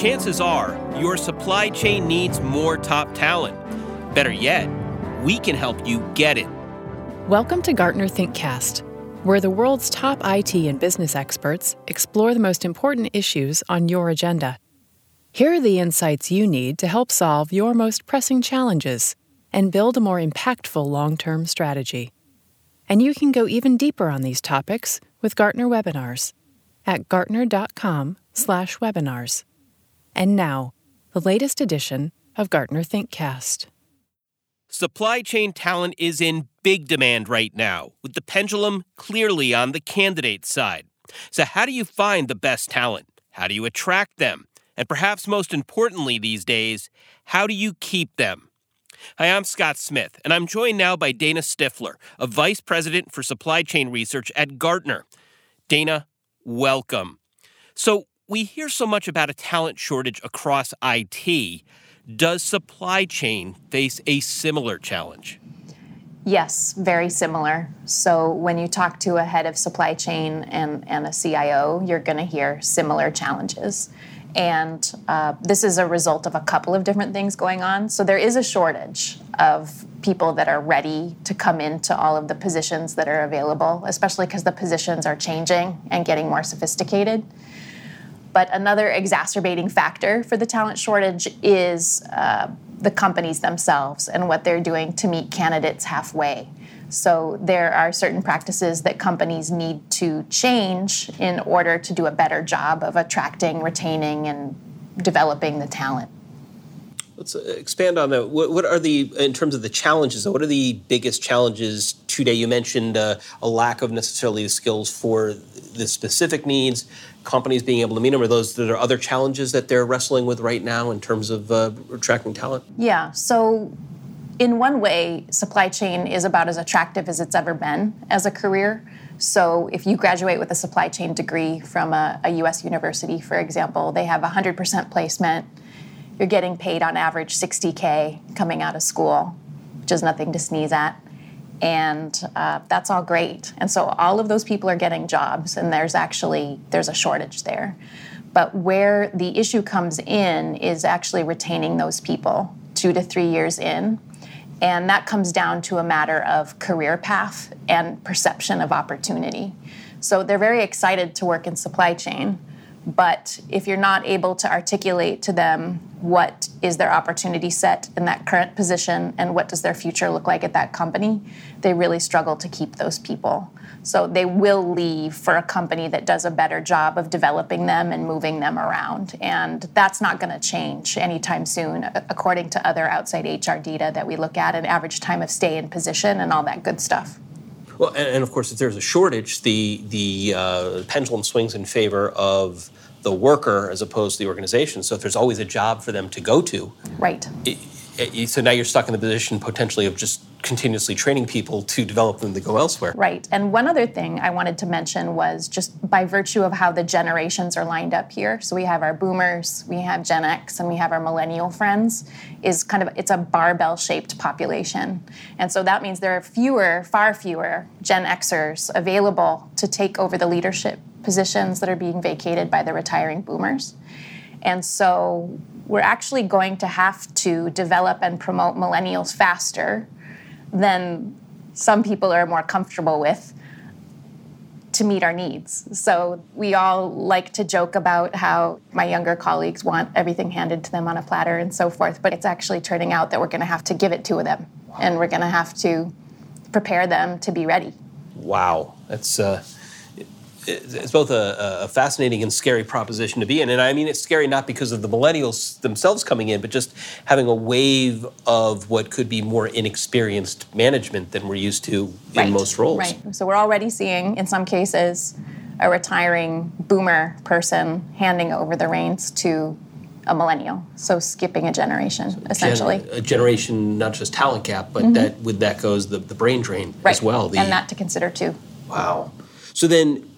chances are your supply chain needs more top talent. Better yet, we can help you get it. Welcome to Gartner ThinkCast, where the world's top IT and business experts explore the most important issues on your agenda. Here are the insights you need to help solve your most pressing challenges and build a more impactful long term strategy. And you can go even deeper on these topics with Gartner webinars at gartner.com/webinars. And now, the latest edition of Gartner ThinkCast. Supply chain talent is in big demand right now, with the pendulum clearly on the candidate side. So, how do you find the best talent? How do you attract them? And perhaps most importantly these days, how do you keep them? Hi, I'm Scott Smith, and I'm joined now by Dana Stiffler, a Vice President for Supply Chain Research at Gartner. Dana, welcome. So, we hear so much about a talent shortage across IT. Does supply chain face a similar challenge? Yes, very similar. So, when you talk to a head of supply chain and, and a CIO, you're going to hear similar challenges. And uh, this is a result of a couple of different things going on. So there is a shortage of people that are ready to come into all of the positions that are available, especially because the positions are changing and getting more sophisticated. But another exacerbating factor for the talent shortage is uh, the companies themselves and what they're doing to meet candidates halfway. So there are certain practices that companies need to change in order to do a better job of attracting, retaining, and developing the talent. Let's uh, expand on that. What, what, are the, in terms of the challenges, what are the biggest challenges today? You mentioned uh, a lack of necessarily the skills for the specific needs, companies being able to meet them. Are those that are other challenges that they're wrestling with right now in terms of uh, attracting talent? Yeah. So in one way, supply chain is about as attractive as it's ever been as a career. So, if you graduate with a supply chain degree from a, a US university, for example, they have 100% placement. You're getting paid on average 60K coming out of school, which is nothing to sneeze at. And uh, that's all great. And so all of those people are getting jobs, and there's actually there's a shortage there. But where the issue comes in is actually retaining those people two to three years in and that comes down to a matter of career path and perception of opportunity. So they're very excited to work in supply chain, but if you're not able to articulate to them what is their opportunity set in that current position and what does their future look like at that company, they really struggle to keep those people. So they will leave for a company that does a better job of developing them and moving them around. And that's not going to change anytime soon, according to other outside HR data that we look at, an average time of stay in position and all that good stuff. Well, and, and of course, if there's a shortage, the the uh, pendulum swings in favor of the worker as opposed to the organization. So if there's always a job for them to go to, right. It, so now you're stuck in the position potentially of just continuously training people to develop them to go elsewhere. Right. And one other thing I wanted to mention was just by virtue of how the generations are lined up here. So we have our boomers, we have Gen X, and we have our millennial friends. Is kind of it's a barbell shaped population, and so that means there are fewer, far fewer Gen Xers available to take over the leadership positions that are being vacated by the retiring boomers. And so we're actually going to have to develop and promote millennials faster than some people are more comfortable with to meet our needs. So we all like to joke about how my younger colleagues want everything handed to them on a platter and so forth, but it's actually turning out that we're going to have to give it to them and we're going to have to prepare them to be ready. Wow. That's uh it's both a, a, fascinating and scary proposition to be in. And I mean, it's scary not because of the millennials themselves coming in, but just having a wave of what could be more inexperienced management than we're used to right. in most roles. Right. So we're already seeing, in some cases, a retiring boomer person handing over the reins to a millennial. So skipping a generation, so essentially. Gen- a generation, not just talent gap, but mm-hmm. that with that goes the, the brain drain right. as well. The, and that to consider too. Wow. So then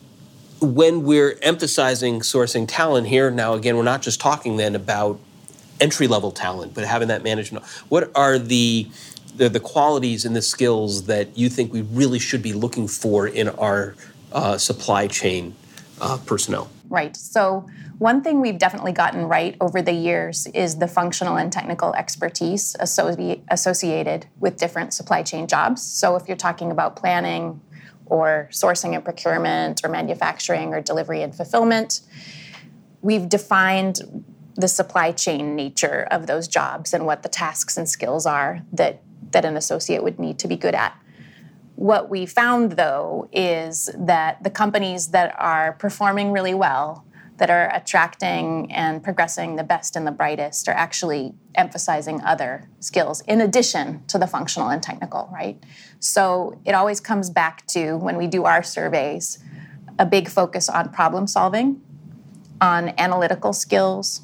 when we're emphasizing sourcing talent here, now again, we're not just talking then about entry level talent, but having that management. What are the, the, the qualities and the skills that you think we really should be looking for in our uh, supply chain uh, personnel? Right. So, one thing we've definitely gotten right over the years is the functional and technical expertise associated with different supply chain jobs. So, if you're talking about planning or sourcing and procurement or manufacturing or delivery and fulfillment, we've defined the supply chain nature of those jobs and what the tasks and skills are that, that an associate would need to be good at. What we found, though, is that the companies that are performing really well, that are attracting and progressing the best and the brightest, are actually emphasizing other skills in addition to the functional and technical, right? So it always comes back to when we do our surveys, a big focus on problem solving, on analytical skills,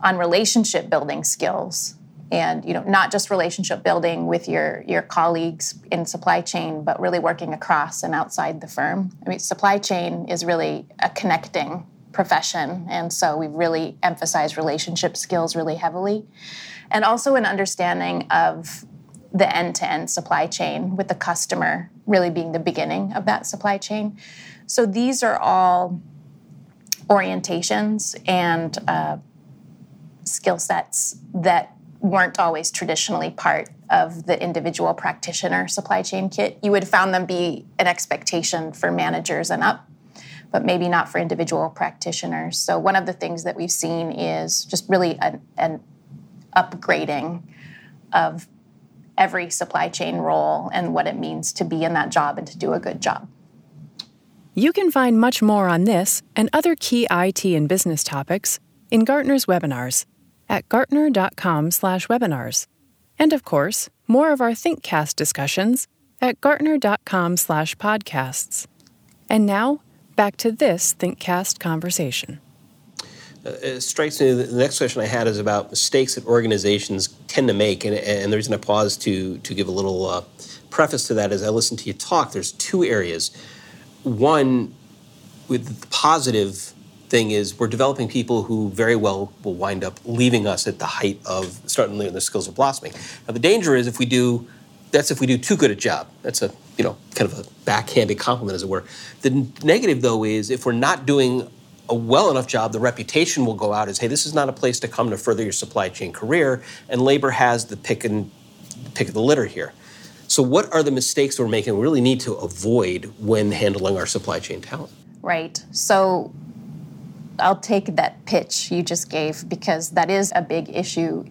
on relationship building skills, and you know not just relationship building with your your colleagues in supply chain but really working across and outside the firm i mean supply chain is really a connecting profession. And so we really emphasize relationship skills really heavily. And also an understanding of the end-to-end supply chain with the customer really being the beginning of that supply chain. So these are all orientations and uh, skill sets that weren't always traditionally part of the individual practitioner supply chain kit. You would found them be an expectation for managers and up, but maybe not for individual practitioners. So, one of the things that we've seen is just really an, an upgrading of every supply chain role and what it means to be in that job and to do a good job. You can find much more on this and other key IT and business topics in Gartner's webinars at gartner.com/webinars. And of course, more of our ThinkCast discussions at gartner.com/podcasts. And now, back to this ThinkCast conversation. Uh, it strikes me the next question I had is about mistakes that organizations tend to make, and, and the reason I pause to to give a little uh, preface to that is I listened to you talk. There's two areas. One, with the positive thing is we're developing people who very well will wind up leaving us at the height of starting learning the skills of blossoming. Now the danger is if we do that's if we do too good a job. That's a you know kind of a backhanded compliment as it were. The negative though is if we're not doing a well enough job, the reputation will go out as hey, this is not a place to come to further your supply chain career, and labor has the pick and pick of the litter here. So what are the mistakes we're making we really need to avoid when handling our supply chain talent? Right. So I'll take that pitch you just gave because that is a big issue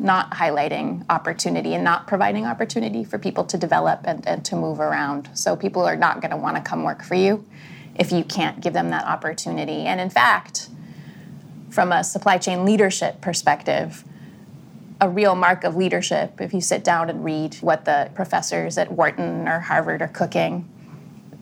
not highlighting opportunity and not providing opportunity for people to develop and, and to move around. So people are not going to want to come work for you if you can't give them that opportunity. And in fact, from a supply chain leadership perspective, a real mark of leadership, if you sit down and read what the professors at Wharton or Harvard are cooking,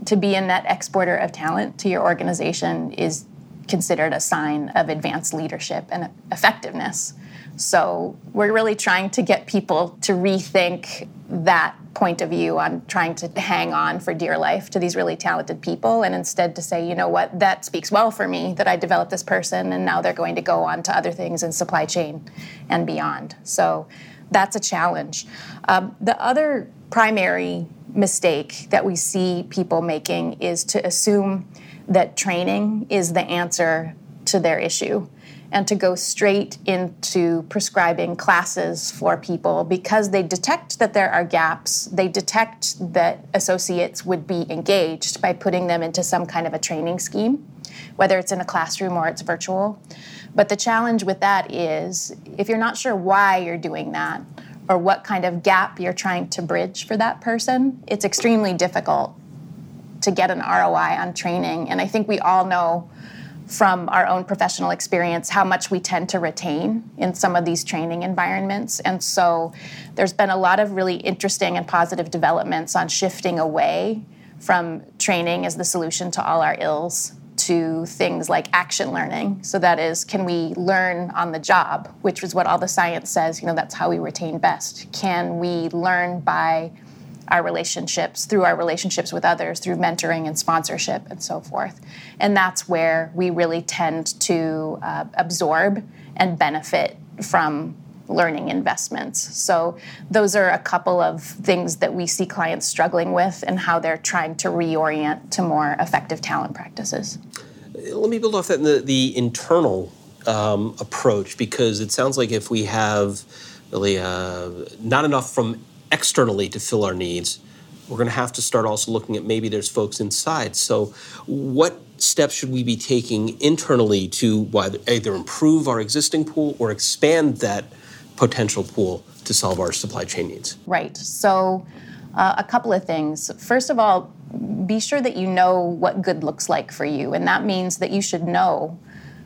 to be a net exporter of talent to your organization is considered a sign of advanced leadership and effectiveness. So we're really trying to get people to rethink that point of view on trying to hang on for dear life to these really talented people and instead to say, you know what, that speaks well for me that I developed this person and now they're going to go on to other things in supply chain and beyond. So that's a challenge. Um, the other primary mistake that we see people making is to assume that training is the answer to their issue and to go straight into prescribing classes for people because they detect that there are gaps. They detect that associates would be engaged by putting them into some kind of a training scheme, whether it's in a classroom or it's virtual. But the challenge with that is if you're not sure why you're doing that or what kind of gap you're trying to bridge for that person, it's extremely difficult to get an ROI on training. And I think we all know from our own professional experience how much we tend to retain in some of these training environments. And so there's been a lot of really interesting and positive developments on shifting away from training as the solution to all our ills to things like action learning. So that is, can we learn on the job, which is what all the science says, you know, that's how we retain best. Can we learn by our relationships, through our relationships with others, through mentoring and sponsorship and so forth. And that's where we really tend to uh, absorb and benefit from learning investments. So, those are a couple of things that we see clients struggling with and how they're trying to reorient to more effective talent practices. let me build off that the, the internal um, approach because it sounds like if we have really uh, not enough from externally to fill our needs, we're going to have to start also looking at maybe there's folks inside. So, what steps should we be taking internally to either improve our existing pool or expand that potential pool to solve our supply chain needs? Right. So, uh, a couple of things. First of all, be sure that you know what good looks like for you. And that means that you should know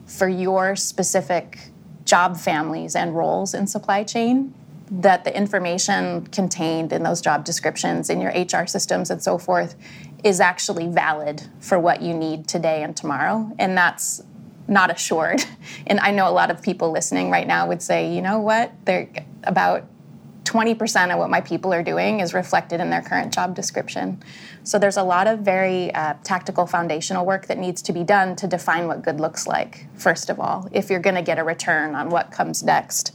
for your specific job families and roles in supply chain that the information contained in those job descriptions in your HR systems and so forth is actually valid for what you need today and tomorrow. And that's not assured. And I know a lot of people listening right now would say, you know what, they're about 20% of what my people are doing is reflected in their current job description. So there's a lot of very uh, tactical foundational work that needs to be done to define what good looks like, first of all, if you're going to get a return on what comes next.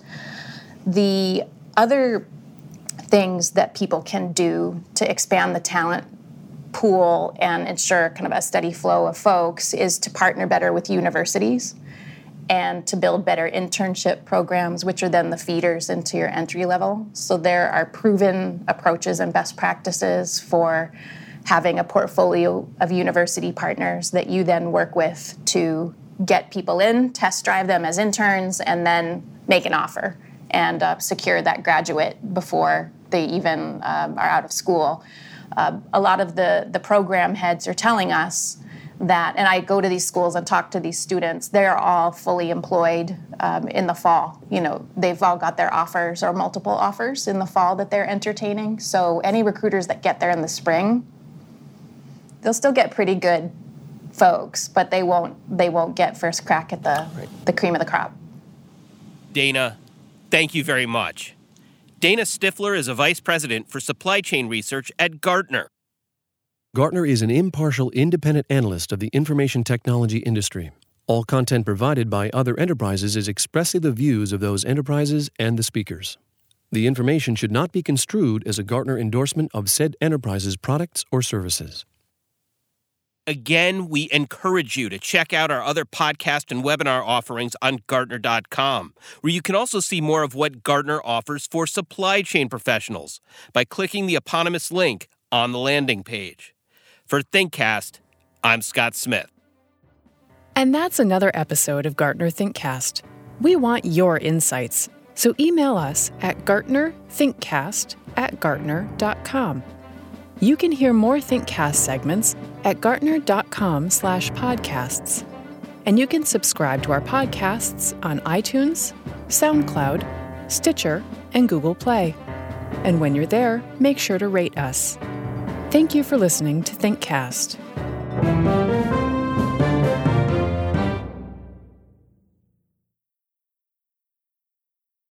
The other things that people can do to expand the talent pool and ensure kind of a steady flow of folks is to partner better with universities and to build better internship programs, which are then the feeders into your entry level. So there are proven approaches and best practices for having a portfolio of university partners that you then work with to get people in, test drive them as interns, and then make an offer and uh, secure that graduate before they even um, are out of school. Uh, a lot of the, the program heads are telling us that, and I go to these schools and talk to these students, they're all fully employed um, in the fall. You know, they've all got their offers or multiple offers in the fall that they're entertaining. So any recruiters that get there in the spring, they'll still get pretty good folks, but they won't they won't get first crack at the right. the cream of the crop. Dana, thank you very much. Dana Stiffler is a vice president for supply chain research at Gartner. Gartner is an impartial, independent analyst of the information technology industry. All content provided by other enterprises is expressly the views of those enterprises and the speakers. The information should not be construed as a Gartner endorsement of said enterprise's products or services. Again, we encourage you to check out our other podcast and webinar offerings on Gartner.com, where you can also see more of what Gartner offers for supply chain professionals by clicking the eponymous link on the landing page. For ThinkCast, I'm Scott Smith. And that's another episode of Gartner ThinkCast. We want your insights, so email us at gartnerthinkcast at gartner.com. You can hear more ThinkCast segments at gartner.com slash podcasts. And you can subscribe to our podcasts on iTunes, SoundCloud, Stitcher, and Google Play. And when you're there, make sure to rate us. Thank you for listening to ThinkCast.